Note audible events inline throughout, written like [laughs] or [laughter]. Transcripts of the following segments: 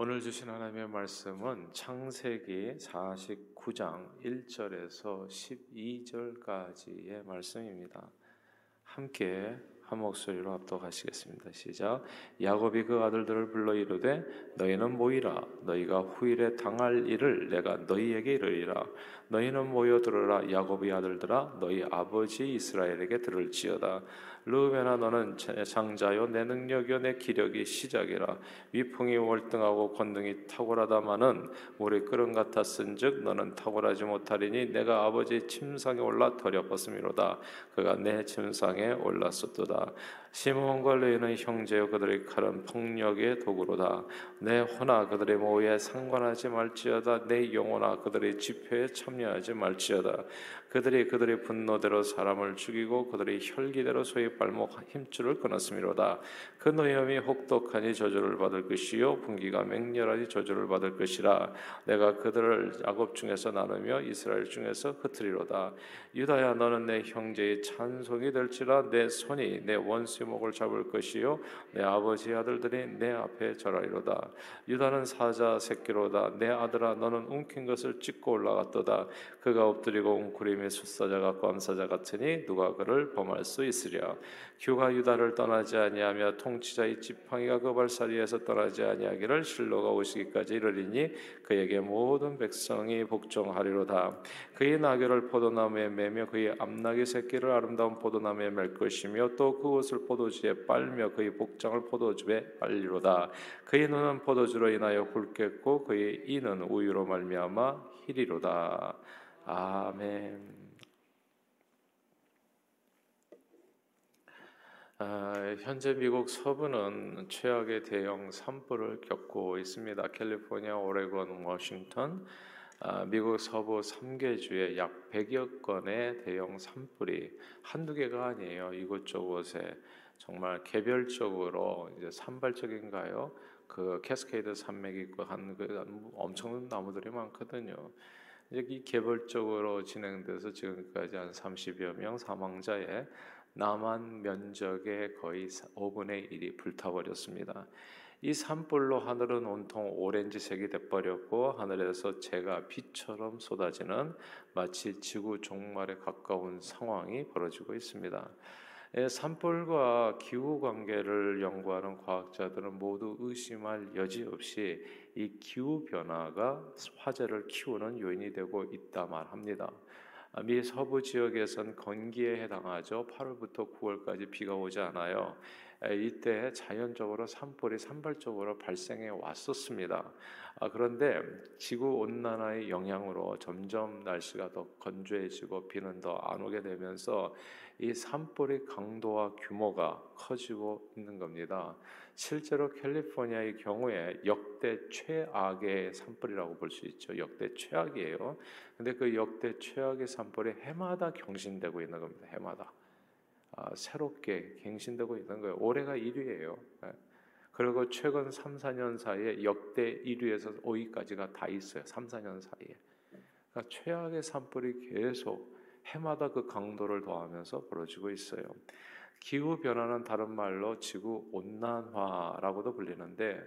오늘 주신 하나님의 말씀은 창세기 49장 1절에서 12절까지의 말씀입니다. 함께 한 목소리로 합독하시겠습니다. 시작. 야곱이 그 아들들을 불러 이르되 너희는 모이라 너희가 후일에 당할 일을 내가 너희에게 이르리라 너희는 모여 들으라 야곱의 아들들아 너희 아버지 이스라엘에게 들을지어다 르우벤아 너는 장자요 내 능력이요 내 기력이 시작이라. 위풍이 월등하고 권능이 탁월하다마는 우리 끓음 같았은즉 너는 탁월하지 못하리니 내가 아버지 침상에 올라 더럽었음이로다. 그가 내 침상에 올랐었도다. 시몬과 레이는 형제요 그들의 칼은 폭력의 도구로다. 내 혼아 그들의 모에 상관하지 말지어다. 내 영혼아 그들의 집회에 참여하지 말지어다 그들이 그들의 분노대로 사람을 죽이고 그들의 혈기대로 소의 발목 힘줄을 끊었음이로다. 그 노염이 혹독하니 저주를 받을 것이요 분기가 맹렬하니 저주를 받을 것이라. 내가 그들을 야곱 중에서 나누며 이스라엘 중에서 흩트리로다. 유다야 너는 내 형제의 찬송이 될지라 내 손이 내 원수의 목을 잡을 것이요 내 아버지 아들들이 내 앞에 절하리로다. 유다는 사자 새끼로다. 내 아들아 너는 움킨 것을 찢고 올라갔도다. 그가 엎드리고 웅크리 하나님의 숫사자가 감사자 같으니 누가 그를 범할 수 있으랴? 규가 유다를 떠나지 아니하며 통치자의 지팡이가 그 발사리에서 떠나지 아니하기를 실로가 오시기까지 이르리니 그에게 모든 백성이 복종하리로다. 그의 나귀를 포도나무에 매며 그의 암나귀 새끼를 아름다운 포도나무에 맬 것이며 또 그것을 포도주에 빨며 그의 복장을 포도주에 빨리로다. 그의 눈은 포도주로 인하여 굵겠고 그의 이는 우유로 말미암아 희리로다 아멘. 아, 현재 미국 서부는 최악의 대형 산불을 겪고 있습니다. 캘리포니아, 오레곤, 워싱턴, 아, 미국 서부 3개 주에 약 100여 건의 대형 산불이 한두 개가 아니에요. 이곳저곳에 정말 개별적으로 이제 산발적인가요? 그 캐스케이드 산맥이 있고 한 그 엄청난 나무들이 많거든요. 여기 개별적으로 진행돼서 지금까지 한 30여 명 사망자의 남한 면적의 거의 5분의 1이 불타버렸습니다. 이 산불로 하늘은 온통 오렌지색이 돼버렸고 하늘에서 재가 비처럼 쏟아지는 마치 지구 종말에 가까운 상황이 벌어지고 있습니다. 예, 산불과 기후 관계를 연구하는 과학자들은 모두 의심할 여지 없이 이 기후 변화가 화재를 키우는 요인이 되고 있다 말합니다. 미 서부 지역에선 건기에 해당하죠. 8월부터 9월까지 비가 오지 않아요. 이때 자연적으로 산불이 산발적으로 발생해 왔었습니다. 아, 그런데 지구 온난화의 영향으로 점점 날씨가 더 건조해지고 비는 더 안 오게 되면서 이 산불의 강도와 규모가 커지고 있는 겁니다. 실제로 캘리포니아의 경우에 역대 최악의 산불이라고 볼 수 있죠. 역대 최악이에요. 근데 그 역대 최악의 산불이 해마다 경신되고 있는 겁니다. 해마다. 아, 새롭게 갱신되고 있는 거예요. 올해가 1위예요. 예. 그리고 최근 3, 4년 사이에 역대 1위에서 5위까지가 다 있어요. 3, 4년 사이에. 그러니까 최악의 산불이 계속 해마다 그 강도를 더하면서 벌어지고 있어요. 기후 변화는 다른 말로 지구 온난화라고도 불리는데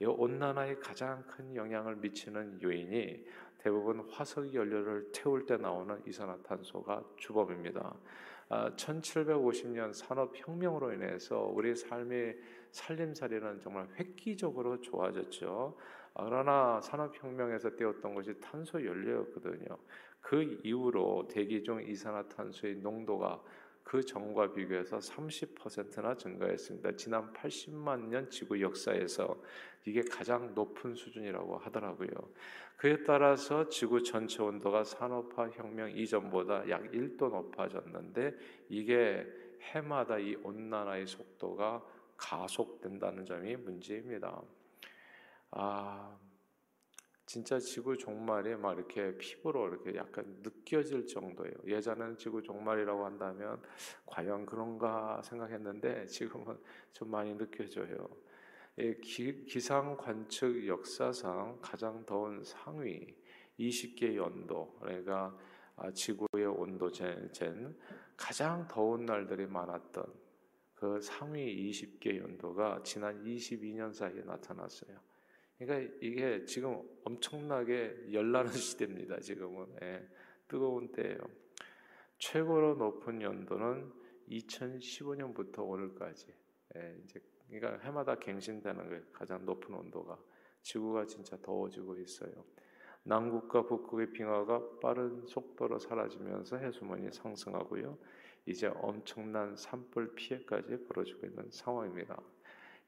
이 온난화에 가장 큰 영향을 미치는 요인이 대부분 화석 연료를 태울 때 나오는 이산화탄소가 주범입니다. 1750년 아, 산업혁명으로 인해서 우리 삶의 살림살이는 정말 획기적으로 좋아졌죠. 아, 그러나 산업혁명에서 떼었던 것이 탄소 연료였거든요. 그 이후로 대기 중 이산화탄소의 농도가 그 전과 비교해서 30%나 증가했습니다. 지난 80만 년 지구 역사에서 이게 가장 높은 수준이라고 하더라고요. 그에 따라서 지구 전체 온도가 산업화 혁명 이전보다 약 1도 높아졌는데 이게 해마다 이 온난화의 속도가 가속된다는 점이 문제입니다. 아, 진짜 지구 종말이 막 이렇게 피부로 이렇게 약간 느껴질 정도예요. 예전에는 지구 종말이라고 한다면 과연 그런가 생각했는데 지금은 좀 많이 느껴져요. 기, 기상 관측 역사상 가장 더운 상위 20개 연도 그러니까 아, 지구의 온도 젠, 젠 가장 더운 날들이 많았던 그 상위 20개 연도가 지난 22년 사이에 나타났어요. 그러니까 이게 지금 엄청나게 열나는 [laughs] 시대입니다. 지금은 예, 뜨거운 때예요. 최고로 높은 연도는 2015년부터 오늘까지 예, 이제 그러니까 해마다 갱신되는 거예요. 가장 높은 온도가 지구가 진짜 더워지고 있어요. 남극과 북극의 빙하가 빠른 속도로 사라지면서 해수면이 상승하고요. 이제 엄청난 산불 피해까지 벌어지고 있는 상황입니다.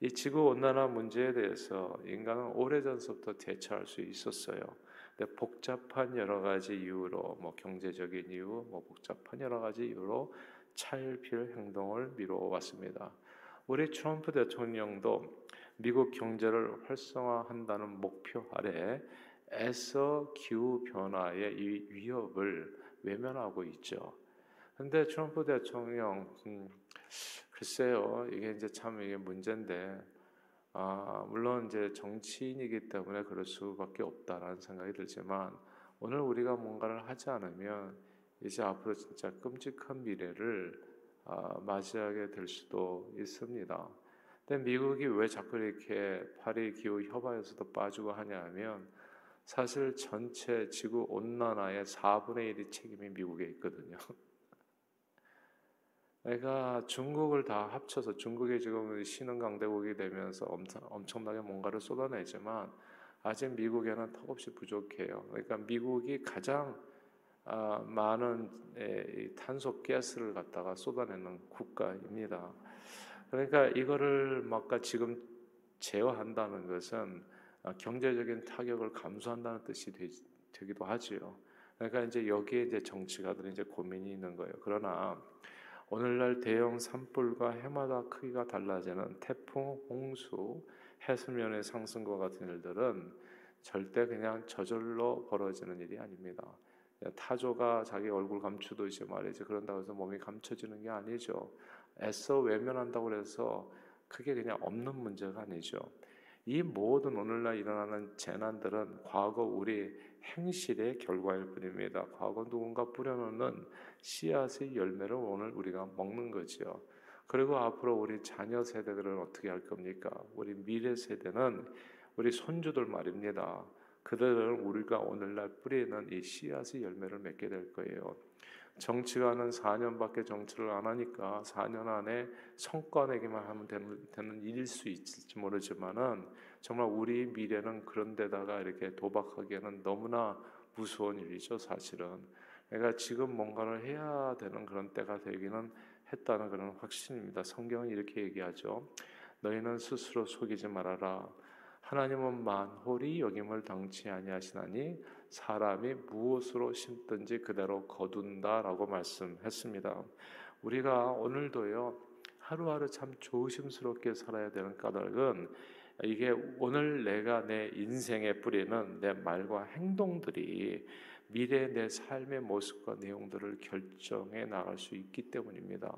이 지구 온난화 문제에 대해서 인간은 오래전부터 대처할 수 있었어요. 근데 복잡한 여러 가지 이유로 뭐 경제적인 이유, 뭐 복잡한 여러 가지 이유로 차일피일 행동을 미루어 왔습니다. 우리 트럼프 대통령도 미국 경제를 활성화한다는 목표 아래 애써 기후 변화의 위협을 외면하고 있죠. 근데 트럼프 대통령 음, 글쎄요 이게 이제 참 이게 문제인데 아, 물론 이제 정치인이기 때문에 그럴 수밖에 없다라는 생각이 들지만 오늘 우리가 뭔가를 하지 않으면 이제 앞으로 진짜 끔찍한 미래를 아, 맞이하게 될 수도 있습니다. 근데 미국이 왜 자꾸 이렇게 파리 기후 협약에서도 빠지고 하냐면 사실 전체 지구 온난화의 4분의 1이 책임이 미국에 있거든요. [laughs] 그러니까 중국을 다 합쳐서 중국이 지금 신흥 강대국이 되면서 엄청, 엄청나게 뭔가를 쏟아내지만 아직 미국에는 턱없이 부족해요. 그러니까 미국이 가장 아, 많은 에, 탄소 가스를 갖다가 쏟아내는 국가입니다. 그러니까 이거를 막 지금 제어한다는 것은 아, 경제적인 타격을 감수한다는 뜻이 되, 기도 하지요. 그러니까 이제 여기에 이제 정치가들이 이제 고민이 있는 거예요. 그러나 오늘날 대형 산불과 해마다 크기가 달라지는 태풍, 홍수, 해수면의 상승과 같은 일들은 절대 그냥 저절로 벌어지는 일이 아닙니다. 타조가 자기 얼굴 감추듯이 말이지 그런다고 해서 몸이 감춰지는 게 아니죠. 애써 외면한다고 해서 크게 그냥 없는 문제가 아니죠. 이 모든 오늘날 일어나는 재난들은 과거 우리 행실의 결과일 뿐입니다. 과거 누군가 뿌려놓는 씨앗의 열매를 오늘 우리가 먹는 거죠. 그리고 앞으로 우리 자녀 세대들은 어떻게 할 겁니까? 우리 미래 세대는 우리 손주들 말입니다. 그들은 우리가 오늘날 뿌리는 이 씨앗의 열매를 맺게 될 거예요. 정치가는 4년밖에 정치를 안 하니까 4년 안에 성과 내기만 하면 되는, 되는 일일 수 있을지 모르지만은 정말 우리 미래는 그런 데다가 이렇게 도박하기에는 너무나 무서운 일이죠, 사실은. 내가 지금 뭔가를 해야 되는 그런 때가 되기는 했다는 그런 확신입니다. 성경은 이렇게 얘기하죠. 너희는 스스로 속이지 말아라. 하나님은 만홀이 여김을 당치 아니하시나니 사람이 무엇으로 심든지 그대로 거둔다라고 말씀했습니다. 우리가 오늘도요 하루하루 참 조심스럽게 살아야 되는 까닭은 이게 오늘 내가 내 인생에 뿌리는 내 말과 행동들이 미래 내 삶의 모습과 내용들을 결정해 나갈 수 있기 때문입니다.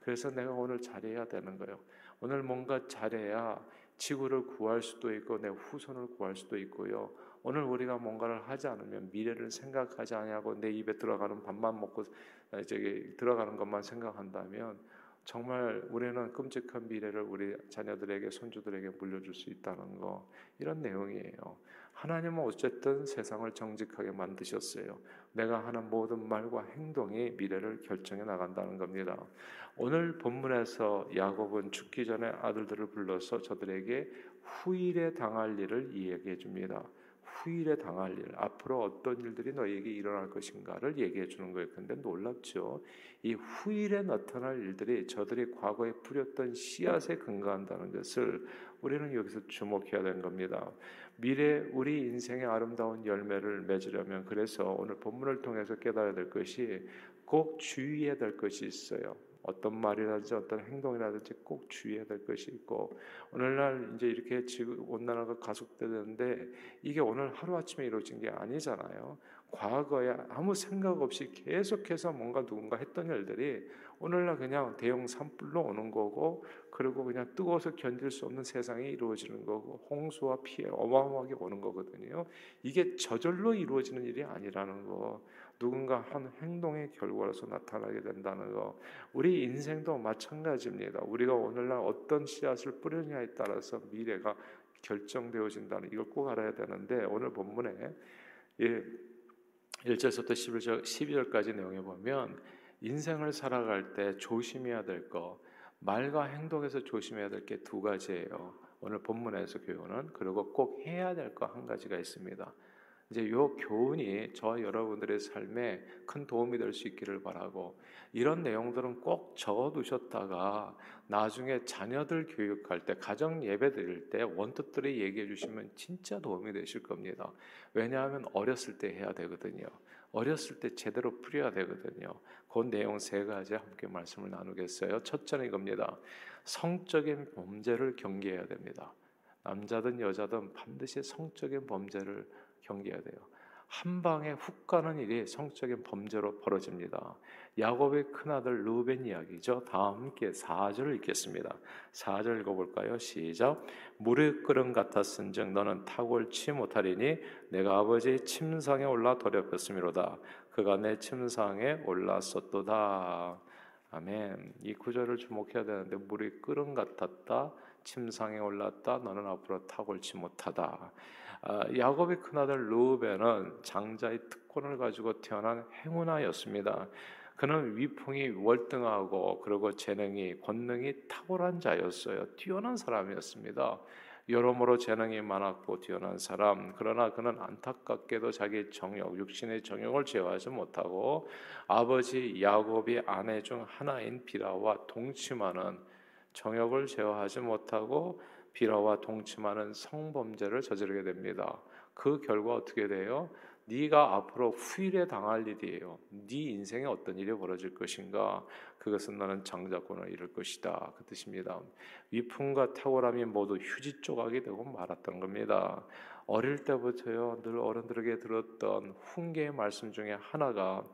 그래서 내가 오늘 잘해야 되는 거예요. 오늘 뭔가 잘해야 지구를 구할 수도 있고 내 후손을 구할 수도 있고요. 오늘 우리가 뭔가를 하지 않으면 미래를 생각하지 아니하고 내 입에 들어가는 밥만 먹고 저기 들어가는 것만 생각한다면 정말 우리는 끔찍한 미래를 우리 자녀들에게 손주들에게 물려줄 수 있다는 거 이런 내용이에요. 하나님은 어쨌든 세상을 정직하게 만드셨어요. 내가 하는 모든 말과 행동이 미래를 결정해 나간다는 겁니다. 오늘 본문에서 야곱은 죽기 전에 아들들을 불러서 저들에게 후일에 당할 일을 이야기해 줍니다. 후일에 당할 일, 앞으로 어떤 일들이 너에게 일어날 것인가를 얘기해 주는 거예요. 근데 놀랍죠. 이 후일에 나타날 일들이 저들이 과거에 뿌렸던 씨앗에 근거한다는 것을 우리는 여기서 주목해야 되는 겁니다. 미래 우리 인생의 아름다운 열매를 맺으려면 그래서 오늘 본문을 통해서 깨달아야 될 것이 꼭 주의해야 될 것이 있어요. 어떤 말이라든지 어떤 행동이라든지 꼭 주의해야 될 것이 있고 오늘날 이제 이렇게 지구 온난화가 가속되는데 이게 오늘 하루 아침에 이루어진 게 아니잖아요. 과거에 아무 생각 없이 계속해서 뭔가 누군가 했던 일들이 오늘날 그냥 대형 산불로 오는 거고 그리고 그냥 뜨거워서 견딜 수 없는 세상이 이루어지는 거고 홍수와 피해 어마어마하게 오는 거거든요. 이게 저절로 이루어지는 일이 아니라는 거. 누군가 한 행동의 결과로서 나타나게 된다는 거. 우리 인생도 마찬가지입니다. 우리가 오늘날 어떤 씨앗을 뿌리냐에 따라서 미래가 결정되어진다는 이걸 꼭 알아야 되는데 오늘 본문에 예, 1절부터 11절 12절까지 내용에 보면 인생을 살아갈 때 조심해야 될 거, 말과 행동에서 조심해야 될 게 두 가지예요. 오늘 본문에서 교훈은 그리고 꼭 해야 될 거 한 가지가 있습니다. 이제 요 교훈이 저 여러분들의 삶에 큰 도움이 될 수 있기를 바라고 이런 내용들은 꼭 적어 두셨다가 나중에 자녀들 교육할 때 가정 예배 드릴 때 원투들이 얘기해 주시면 진짜 도움이 되실 겁니다. 왜냐하면 어렸을 때 해야 되거든요. 어렸을 때 제대로 풀어야 되거든요. 그 내용 세 가지 함께 말씀을 나누겠어요. 첫째는 이겁니다. 성적인 범죄를 경계해야 됩니다. 남자든 여자든 반드시 성적인 범죄를 경계해야 돼요. 한 방에 훅 가는 일이 성적인 범죄로 벌어집니다. 야곱의 큰아들 루벤 이야기죠. 다 함께 4절 읽겠습니다. 4절 읽어볼까요? 시작. 물의 끓음 같았은 즉 너는 탁월치 못하리니 내가 아버지 침상에 올라 더럽혔음이로다. 그가 내 침상에 올랐었도다. 아멘. 이 구절을 주목해야 되는데 물이 끓음 같았다. 침상에 올랐다. 너는 앞으로 탁월치 못하다. 아, 야곱의 큰아들 루벤은 장자의 특권을 가지고 태어난 행운아였습니다. 그는 위풍이 월등하고 그리고 재능이 권능이 탁월한 자였어요. 뛰어난 사람이었습니다. 여러모로 재능이 많았고 뛰어난 사람. 그러나 그는 안타깝게도 자기 정욕, 육신의 정욕을 제어하지 못하고 아버지 야곱이 아내 중 하나인 비라와 동침하는 정욕을 제어하지 못하고 비라와 동침하는 성범죄를 저지르게 됩니다. 그 결과 어떻게 돼요? 네가 앞으로 후일에 당할 일이에요. 네 인생에 어떤 일이 벌어질 것인가? 그것은 너는 장자권을 잃을 것이다. 그 뜻입니다. 위풍과 탁월함이 모두 휴지 조각이 되고 말았던 겁니다. 어릴 때부터요 늘 어른들에게 들었던 훈계의 말씀 중에 하나가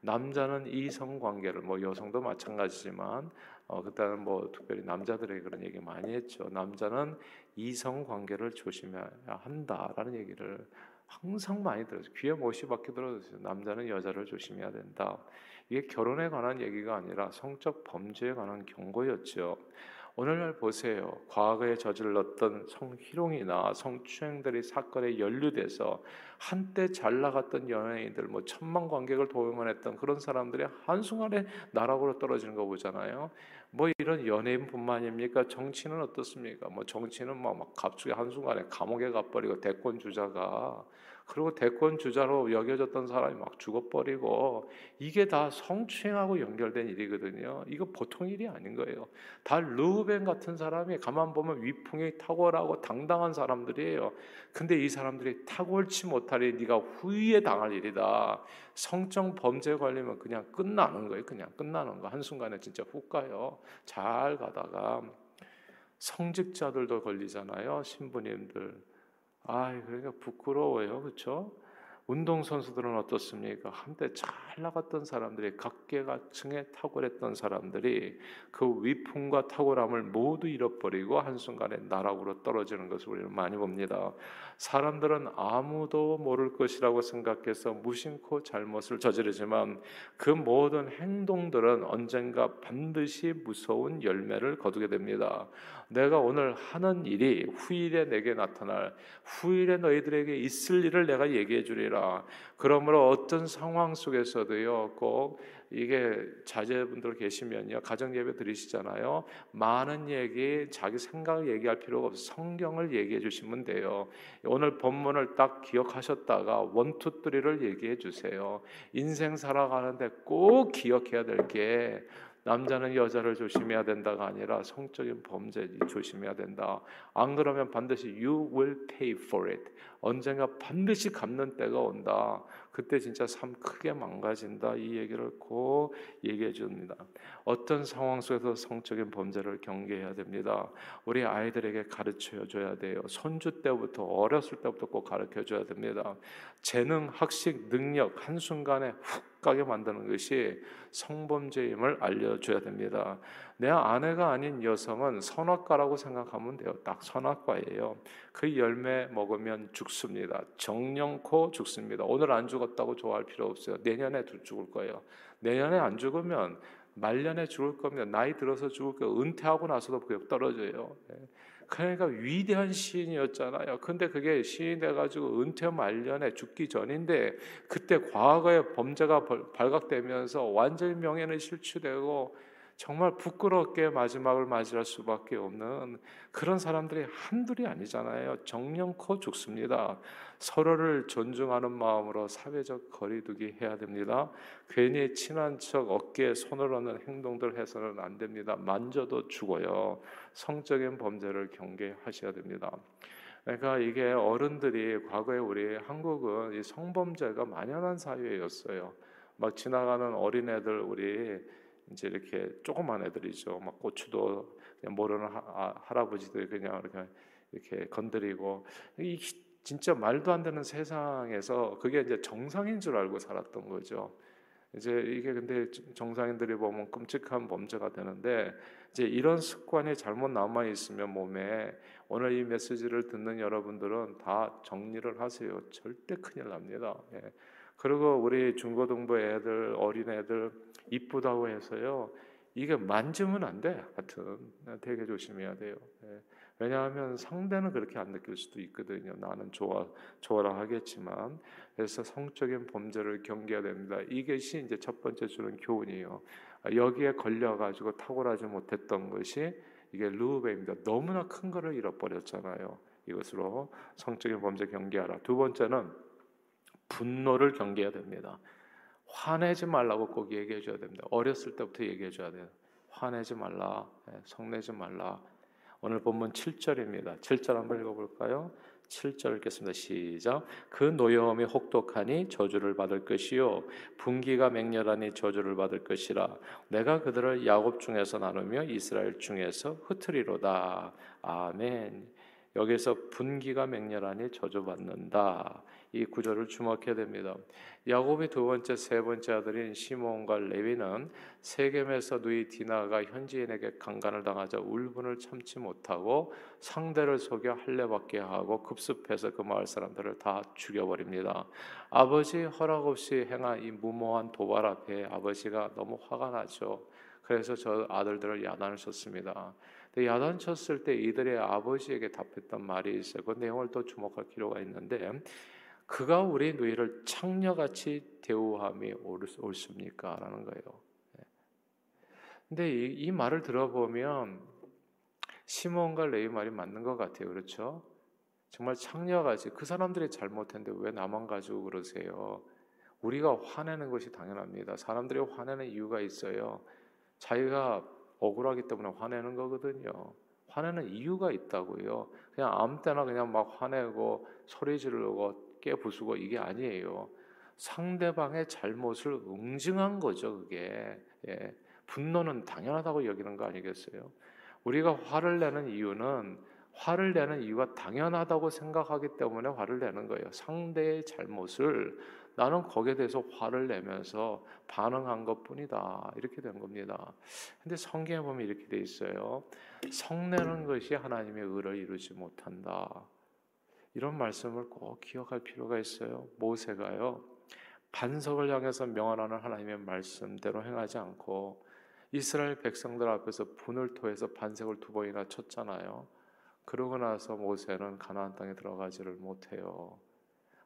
남자는 이성 관계를 뭐 여성도 마찬가지지만 어, 그때는 뭐 특별히 남자들에게 그런 얘기 많이 했죠. 남자는 이성 관계를 조심해야 한다라는 얘기를 항상 많이 들었어요. 귀에 못이 박혀 들었어요. 남자는 여자를 조심해야 된다. 이게 결혼에 관한 얘기가 아니라 성적 범죄에 관한 경고였죠. 오늘날 보세요. 과거에 저질렀던 성희롱이나 성추행들이 사건에 연루돼서 한때 잘 나갔던 연예인들, 뭐 천만 관객을 동원했던 그런 사람들이 한순간에 나락으로 떨어지는 거 보잖아요. 뭐 이런 연예인뿐만입니까? 정치는 어떻습니까? 뭐 정치는 뭐막 갑자기 한순간에 감옥에 가버리고 대권 주자가 그리고 대권 주자로 여겨졌던 사람이 막 죽어버리고 이게 다 성추행하고 연결된 일이거든요. 이거 보통 일이 아닌 거예요. 다 르우벤 같은 사람이 가만 보면 위풍이 탁월하고 당당한 사람들이에요. 근데 이 사람들이 탁월치 못하리 네가 후위에 당할 일이다. 성적 범죄 걸리면 그냥 끝나는 거예요. 그냥 끝나는 거. 한순간에 진짜 훅 가요. 잘 가다가 성직자들도 걸리잖아요. 신부님들. 아, 그러니까 부끄러워요. 그렇죠? 운동 선수들은 어떻습니까? 한때 잘 나갔던 사람들이 각계각층에 탁월했던 사람들이 그 위풍과 탁월함을 모두 잃어버리고 한순간에 나락으로 떨어지는 것을 우리는 많이 봅니다. 사람들은 아무도 모를 것이라고 생각해서 무심코 잘못을 저지르지만 그 모든 행동들은 언젠가 반드시 무서운 열매를 거두게 됩니다. 내가 오늘 하는 일이 후일에 내게 나타날 후일에 너희들에게 있을 일을 내가 얘기해 주리라. 그러므로 어떤 상황 속에서도요, 꼭 이게 자제분들 계시면요, 가정 예배 드리시잖아요. 많은 얘기, 자기 생각을 얘기할 필요가 없어 성경을 얘기해 주시면 돼요. 오늘 본문을 딱 기억하셨다가 원투 쓰리를 얘기해 주세요. 인생 살아가는데 꼭 기억해야 될게 남자는 여자를 조심해야 된다가 아니라 성적인 범죄 조심해야 된다. 안 그러면 반드시 you will pay for it. 언젠가 반드시 갚는 때가 온다. 그때 진짜 삶 크게 망가진다. 이 얘기를 꼭 얘기해 줍니다. 어떤 상황 속에서 성적인 범죄를 경계해야 됩니다. 우리 아이들에게 가르쳐 줘야 돼요. 손주 때부터 어렸을 때부터 꼭 가르쳐 줘야 됩니다. 재능, 학식, 능력 한순간에 훅 가게 만드는 것이 성범죄임을 알려 줘야 됩니다. 내 아내가 아닌 여성은 선악과라고 생각하면 돼요. 딱 선악과예요. 그 열매 먹으면 죽습니다. 정령코 죽습니다. 오늘 안 죽었다고 좋아할 필요 없어요. 내년에 죽을 거예요. 내년에 안 죽으면 말년에 죽을 겁니다. 나이 들어서 죽을 거예요. 은퇴하고 나서도 그게 떨어져요. 예. 그러니까 위대한 시인이었잖아요. 근데 그게 시인 돼가지고 은퇴 말년에 죽기 전인데 그때 과거의 범죄가 발각되면서 완전히 명예는 실추되고 정말 부끄럽게 마지막을 맞이할 수밖에 없는 그런 사람들이 한둘이 아니잖아요. 정령코 죽습니다. 서로를 존중하는 마음으로 사회적 거리두기 해야 됩니다. 괜히 친한 척 어깨에 손을 얹는 행동들 해서는 안 됩니다. 만져도 죽어요. 성적인 범죄를 경계하셔야 됩니다. 그러니까 이게 어른들이 과거에 우리 한국은 이 성범죄가 만연한 사회였어요. 막 지나가는 어린애들 우리 이제 이렇게 조그만 애들이죠. 막 고추도 모르는 하, 아, 할아버지들이 그냥 이렇게 이렇게 건드리고 이 진짜 말도 안 되는 세상에서 그게 이제 정상인 줄 알고 살았던 거죠. 이제 이게 근데 정상인들이 보면 끔찍한 범죄가 되는데 이제 이런 습관이 잘못 남아 있으면 몸에 오늘 이 메시지를 듣는 여러분들은 다 정리를 하세요. 절대 큰일 납니다. 예. 그리고 우리 중고등부 애들, 어린 애들 이쁘다고 해서요. 이게 만지면 안 돼. 하여튼 되게 조심해야 돼요. 예. 왜냐하면 상대는 그렇게 안 느낄 수도 있거든요. 나는 좋아 좋아라 하겠지만 그래서 성적인 범죄를 경계해야 됩니다. 이것이 이제 첫 번째 주는 교훈이에요. 여기에 걸려 가지고 탁월하지 못했던 것이 이게 루베입니다. 너무나 큰 거를 잃어버렸잖아요. 이것으로 성적인 범죄 경계하라. 두 번째는 분노를 경계해야 됩니다. 화내지 말라고 꼭 얘기해 줘야 됩니다. 어렸을 때부터 얘기해 줘야 돼요. 화내지 말라, 예, 성내지 말라. 오늘 본문 7절입니다. 7절 한번 읽어 볼까요? 7절 읽겠습니다. 시작. 그 노여움이 혹독하니 저주를 받을 것이요 분기가 맹렬하니 저주를 받을 것이라. 내가 그들을 야곱 중에서 나누며 이스라엘 중에서 흩으리로다. 아멘. 여기서 분기가 맹렬하니 저주받는다. 이 구절을 주목해야 됩니다. 야곱의 두 번째, 세 번째 아들인 시몬과 레위는 세겜에서 누이 디나가 현지인에게 강간을 당하자 울분을 참지 못하고 상대를 속여 할례받게 하고 급습해서 그 마을 사람들을 다 죽여버립니다. 아버지 허락 없이 행한 이 무모한 도발 앞에 아버지가 너무 화가 나죠. 그래서 저 아들들을 야단을 쳤습니다. 야단 쳤을 때 이들의 아버지에게 답했던 말이 있어요. 그 내용을 또 주목할 필요가 있는데 그가 우리 누이를 창녀같이 대우함이 옳습니까? 라는 거예요. 예. 근데 이, 이 말을 들어보면 시몬과 레이 말이 맞는 것 같아요. 그렇죠? 정말 창녀같이 그 사람들이 잘못했는데 왜 나만 가지고 그러세요? 우리가 화내는 것이 당연합니다. 사람들이 화내는 이유가 있어요. 자기가 억울하기 때문에 화내는 거거든요. 화내는 이유가 있다고요. 그냥 아무 때나 그냥 막 화내고 소리 지르고 깨부수고 이게 아니에요. 상대방의 잘못을 응징한 거죠, 그게. 예. 분노는 당연하다고 여기는 거 아니겠어요? 우리가 화를 내는 이유는 화를 내는 이유가 당연하다고 생각하기 때문에 화를 내는 거예요. 상대의 잘못을 나는 거기에 대해서 화를 내면서 반응한 것 뿐이다. 이렇게 된 겁니다. 근데 성경에 보면 이렇게 돼 있어요. 성내는 것이 하나님의 의를 이루지 못한다. 이런 말씀을 꼭 기억할 필요가 있어요. 모세가요. 반석을 향해서 명언하는 하나님의 말씀대로 행하지 않고 이스라엘 백성들 앞에서 분을 토해서 반석을 두 번이나 쳤잖아요. 그러고 나서 모세는 가나안 땅에 들어가지를 못해요.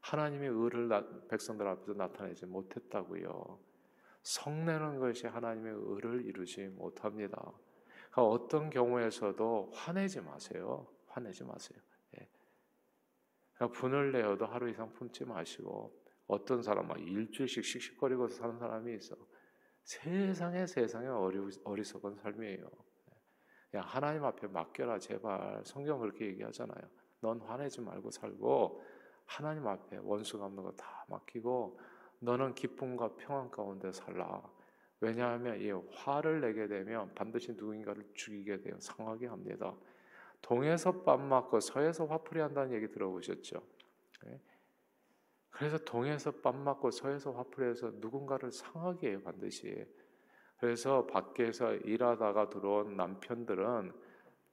하나님의 의를 백성들 앞에서 나타내지 못했다고요. 성내는 것이 하나님의 의를 이루지 못합니다. 그러니까 어떤 경우에서도 화내지 마세요. 화내지 마세요. 분을 내어도 하루 이상 품지 마시고 어떤 사람 막 일주일씩 씩씩거리고 사는 사람이 있어. 세상에 세상에 어리, 어리석은 삶이에요. 그냥 하나님 앞에 맡겨라 제발. 성경 그렇게 얘기하잖아요. 넌 화내지 말고 살고 하나님 앞에 원수 갚는 거 다 맡기고 너는 기쁨과 평안 가운데 살라. 왜냐하면 이 화를 내게 되면 반드시 누군가를 죽이게 돼요. 상하게 합니다. 동에서 빰 맞고 서에서 화풀이 한다는 얘기 들어보셨죠? 네. 그래서 동에서 빰 맞고 서에서 화풀이해서 누군가를 상하게 해요 반드시. 그래서 밖에서 일하다가 들어온 남편들은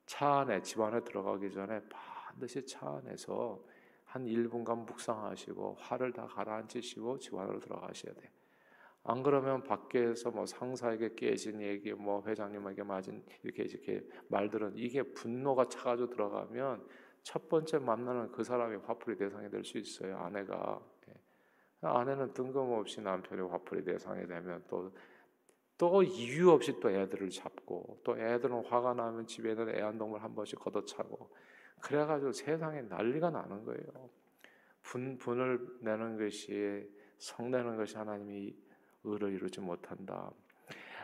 차 안에 집 안에 들어가기 전에 반드시 차 안에서 한 1분간 묵상하시고 화를 다 가라앉히시고 집 안으로 들어가셔야 돼. 안 그러면 밖에서 뭐 상사에게 깨진 얘기, 뭐 회장님에게 맞은 이렇게 이렇게 말들은 이게 분노가 차가지고 들어가면 첫 번째 만나는 그 사람이 화풀이 대상이 될 수 있어요. 아내가 예. 아내는 뜬금없이 남편이 화풀이 대상이 되면 또또 이유 없이 또 애들을 잡고 또 애들은 화가 나면 집에는 애완동물 한 번씩 걷어차고 그래가지고 세상에 난리가 나는 거예요. 분 분을 내는 것이 성내는 것이 하나님의 의를 이루지 못한다.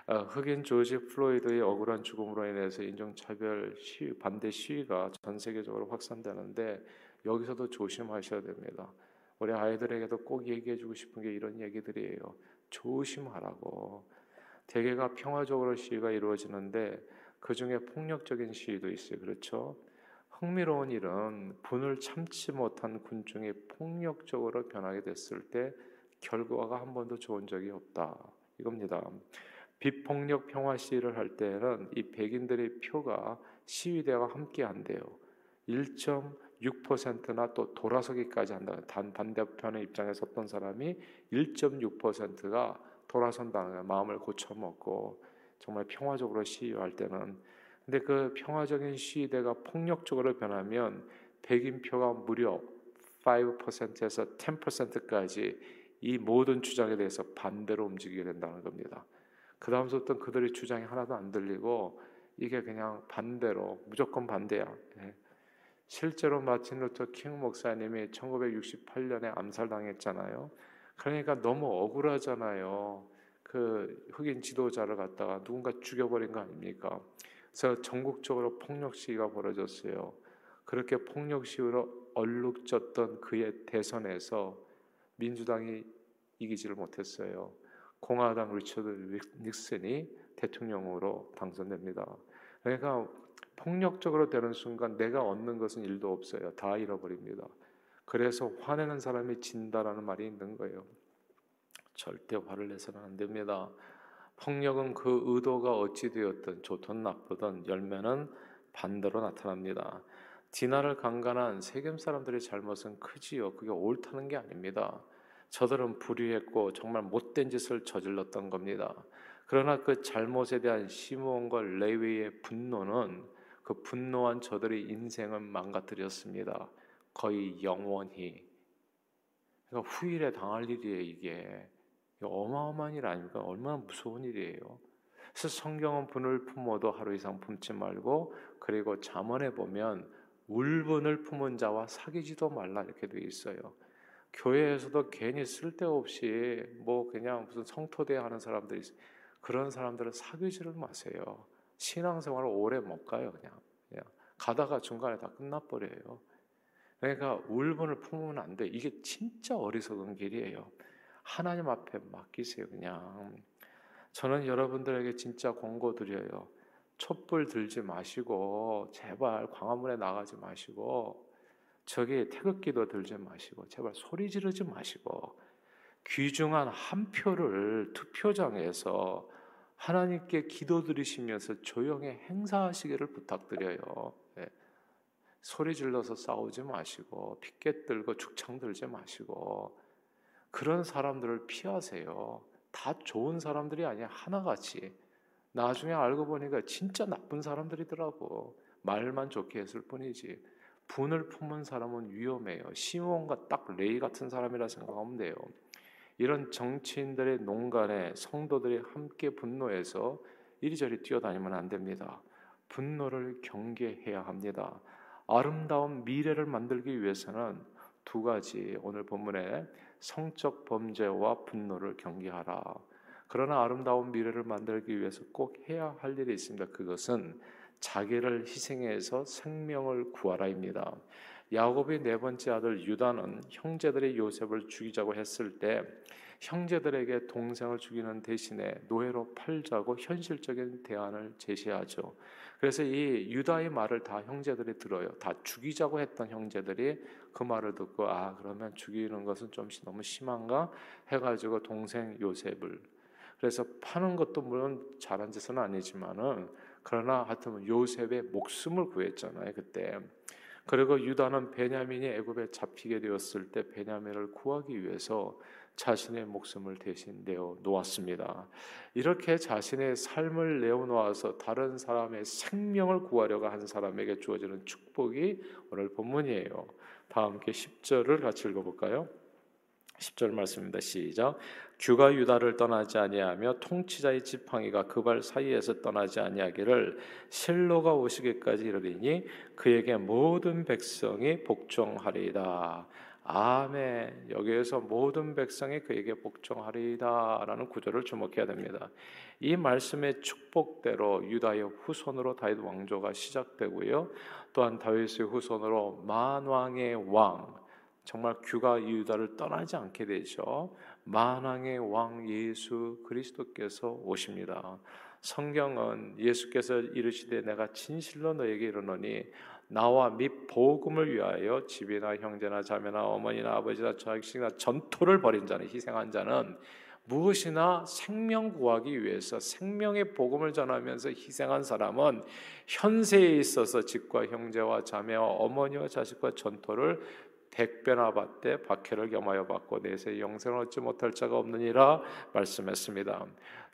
어, 흑인 조지 플로이드의 억울한 죽음으로 인해서 인종차별 시위, 반대 시위가 전 세계적으로 확산되는데 여기서도 조심하셔야 됩니다. 우리 아이들에게도 꼭 얘기해주고 싶은 게 이런 얘기들이에요. 조심하라고. 대개가 평화적으로 시위가 이루어지는데 그 중에 폭력적인 시위도 있어요. 그렇죠? 흥미로운 일은 분을 참지 못한 군중이 폭력적으로 변하게 됐을 때 결과가 한 번도 좋은 적이 없다. 이겁니다. 비폭력 평화 시위를 할 때는 이 백인들의 표가 시위대와 함께 한대요. 1.6%나 또 돌아서기까지 한다. 단 반대편의 입장에 섰던 사람이 1.6%가 돌아선다는. 마음을 고쳐먹고 정말 평화적으로 시위할 때는 근데 그 평화적인 시위대가 폭력적으로 변하면 백인 표가 무려 5%에서 10%까지 이 모든 주장에 대해서 반대로 움직이게 된다는 겁니다. 그 다음부터 그들의 주장이 하나도 안 들리고 이게 그냥 반대로 무조건 반대야. 예. 실제로 마틴 루터 킹 목사님이 1968년에 암살당했잖아요. 그러니까 너무 억울하잖아요. 그 흑인 지도자를 갖다가 누군가 죽여버린 거 아닙니까? 그래서 전국적으로 폭력 시위가 벌어졌어요. 그렇게 폭력 시위로 얼룩졌던 그의 대선에서 민주당이 이기지를 못했어요. 공화당 리처드 닉슨이 대통령으로 당선됩니다. 그러니까 폭력적으로 되는 순간 내가 얻는 것은 일도 없어요. 다 잃어버립니다. 그래서 화내는 사람이 진다라는 말이 있는 거예요. 절대 화를 내서는 안 됩니다. 폭력은 그 의도가 어찌 되었든 좋든 나쁘든 열매는 반대로 나타납니다. 디나를 강간한 세겜 사람들의 잘못은 크지요. 그게 옳다는 게 아닙니다. 저들은 불의했고 정말 못된 짓을 저질렀던 겁니다. 그러나 그 잘못에 대한 시므온과 레위의 분노는 그 분노한 저들의 인생을 망가뜨렸습니다. 거의 영원히. 그러니까 후일에 당할 일이에요, 이게. 어마어마한 일 아닙니까? 얼마나 무서운 일이에요. 그래서 성경은 분을 품어도 하루 이상 품지 말고 그리고 잠언에 보면 울분을 품은 자와 사귀지도 말라 이렇게 되어 있어요. 교회에서도 괜히 쓸데없이 뭐 그냥 무슨 성토대 하는 사람들이 그런 사람들은 사귀지를 마세요. 신앙생활을 오래 못 가요 그냥. 그냥 가다가 중간에 다 끝나버려요. 그러니까 울분을 품으면 안 돼. 이게 진짜 어리석은 길이에요. 하나님 앞에 맡기세요 그냥. 저는 여러분들에게 진짜 권고 드려요. 촛불 들지 마시고 제발 광화문에 나가지 마시고 저기 태극기도 들지 마시고 제발 소리 지르지 마시고 귀중한 한 표를 투표장에서 하나님께 기도드리시면서 조용히 행사하시기를 부탁드려요. 네. 소리 질러서 싸우지 마시고 피켓 들고 죽창 들지 마시고 그런 사람들을 피하세요. 다 좋은 사람들이 아니야 하나같이 나중에 알고 보니까 진짜 나쁜 사람들이더라고 말만 좋게 했을 뿐이지 분을 품은 사람은 위험해요. 시몬과 딱 레이 같은 사람이라 생각하면 돼요. 이런 정치인들의 농간에 성도들이 함께 분노해서 이리저리 뛰어다니면 안 됩니다. 분노를 경계해야 합니다. 아름다운 미래를 만들기 위해서는 두 가지 오늘 본문에 성적 범죄와 분노를 경계하라. 그러나 아름다운 미래를 만들기 위해서 꼭 해야 할 일이 있습니다. 그것은 자기를 희생해서 생명을 구하라입니다. 야곱의 네 번째 아들 유다는 형제들의 요셉을 죽이자고 했을 때 형제들에게 동생을 죽이는 대신에 노예로 팔자고 현실적인 대안을 제시하죠. 그래서 이 유다의 말을 다 형제들이 들어요. 다 죽이자고 했던 형제들이 그 말을 듣고 아 그러면 죽이는 것은 좀 너무 심한가 해가지고 동생 요셉을 그래서 파는 것도 물론 잘한 짓은 아니지만은 그러나 하여튼 요셉의 목숨을 구했잖아요 그때. 그리고 유다는 베냐민이 애굽에 잡히게 되었을 때 베냐민을 구하기 위해서 자신의 목숨을 대신 내어 놓았습니다. 이렇게 자신의 삶을 내어 놓아서 다른 사람의 생명을 구하려고 한 사람에게 주어지는 축복이 오늘 본문이에요. 다 함께 10절을 같이 읽어 볼까요? 10절 말씀입니다. 시작. 규가 유다를 떠나지 아니하며 통치자의 지팡이가 그 발 사이에서 떠나지 아니하기를 실로가 오시기까지 이르리니 그에게 모든 백성이 복종하리이다. 아멘. 여기에서 모든 백성이 그에게 복종하리이다라는 구절을 주목해야 됩니다. 이 말씀의 축복대로 유다의 후손으로 다윗 왕조가 시작되고요. 또한 다윗의 후손으로 만 왕의 왕 정말 규가 유다를 떠나지 않게 되죠. 만왕의 왕 예수 그리스도께서 오십니다. 성경은 예수께서 이르시되 내가 진실로 너에게 이르노니 나와 및 복음을 위하여 집이나 형제나 자매나 어머니나 아버지나 자식이나 전토를 벌인 자는 희생한 자는 무엇이나 생명 구하기 위해서 생명의 복음을 전하면서 희생한 사람은 현세에 있어서 집과 형제와 자매와 어머니와 자식과 전토를 백배나 받되 박해를 겸하여 받고 내세 영생을 얻지 못할 자가 없느니라 말씀했습니다.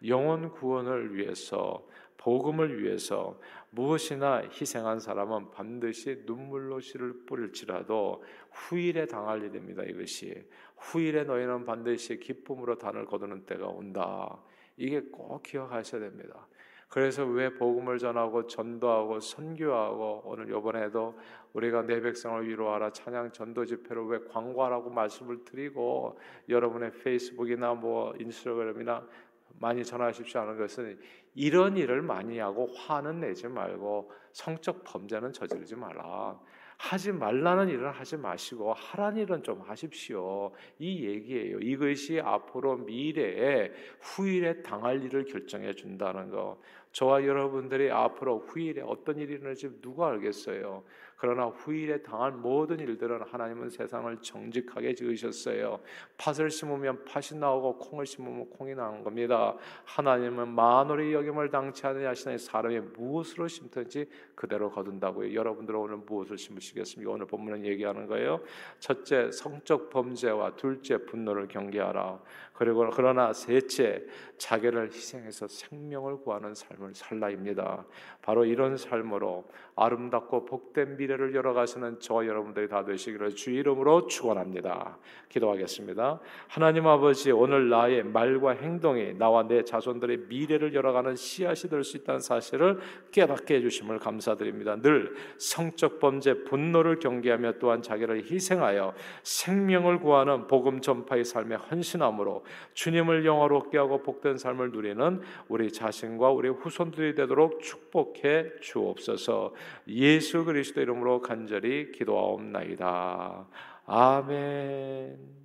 영혼 구원을 위해서 복음을 위해서 무엇이나 희생한 사람은 반드시 눈물로 씨를 뿌릴지라도 후일에 당할 일입니다. 이것이 후일에 너희는 반드시 기쁨으로 단을 거두는 때가 온다. 이게 꼭 기억하셔야 됩니다. 그래서 왜 복음을 전하고 전도하고 선교하고 오늘 이번에도 우리가 내 백성을 위로하라 찬양 전도 집회를 왜 광고하라고 말씀을 드리고 여러분의 페이스북이나 뭐 인스타그램이나 많이 전하십시오 하는 것은 이런 일을 많이 하고 화는 내지 말고 성적 범죄는 저지르지 말라. 하지 말라는 일을 하지 마시고 하라는 일은 좀 하십시오. 이 얘기예요. 이것이 앞으로 미래에 후일에 당할 일을 결정해 준다는 거. 저와 여러분들이 앞으로 후일에 어떤 일이 일어날지 누가 알겠어요. 그러나 후일에 당할 모든 일들은 하나님은 세상을 정직하게 지으셨어요. 팥을 심으면 팥이 나오고 콩을 심으면 콩이 나는 겁니다. 하나님은 만월의 여김을 당치 않으시는 사람이 무엇으로 심든지 그대로 거둔다고요. 여러분들 오늘 무엇을 심으시겠습니까? 오늘 본문은 얘기하는 거예요. 첫째 성적 범죄와 둘째 분노를 경계하라. 그리고 그러나 셋째 자기를 희생해서 생명을 구하는 삶을 살라입니다. 바로 이런 삶으로 아름답고 복된 미래를 열어가시는 저 여러분들이 다 되시기를 주 이름으로 축원합니다. 기도하겠습니다. 하나님 아버지 오늘 나의 말과 행동이 나와 내 자손들의 미래를 열어가는 씨앗이 될 수 있다는 사실을 깨닫게 해주심을 감사드립니다. 늘 성적 범죄 분노를 경계하며 또한 자기를 희생하여 생명을 구하는 복음 전파의 삶의 헌신함으로 주님을 영화롭게 하고 복된 삶을 누리는 우리 자신과 우리 후손들이 되도록 축복해 주옵소서. 예수 그리스도 이름으로 간절히 기도하옵나이다. 아멘.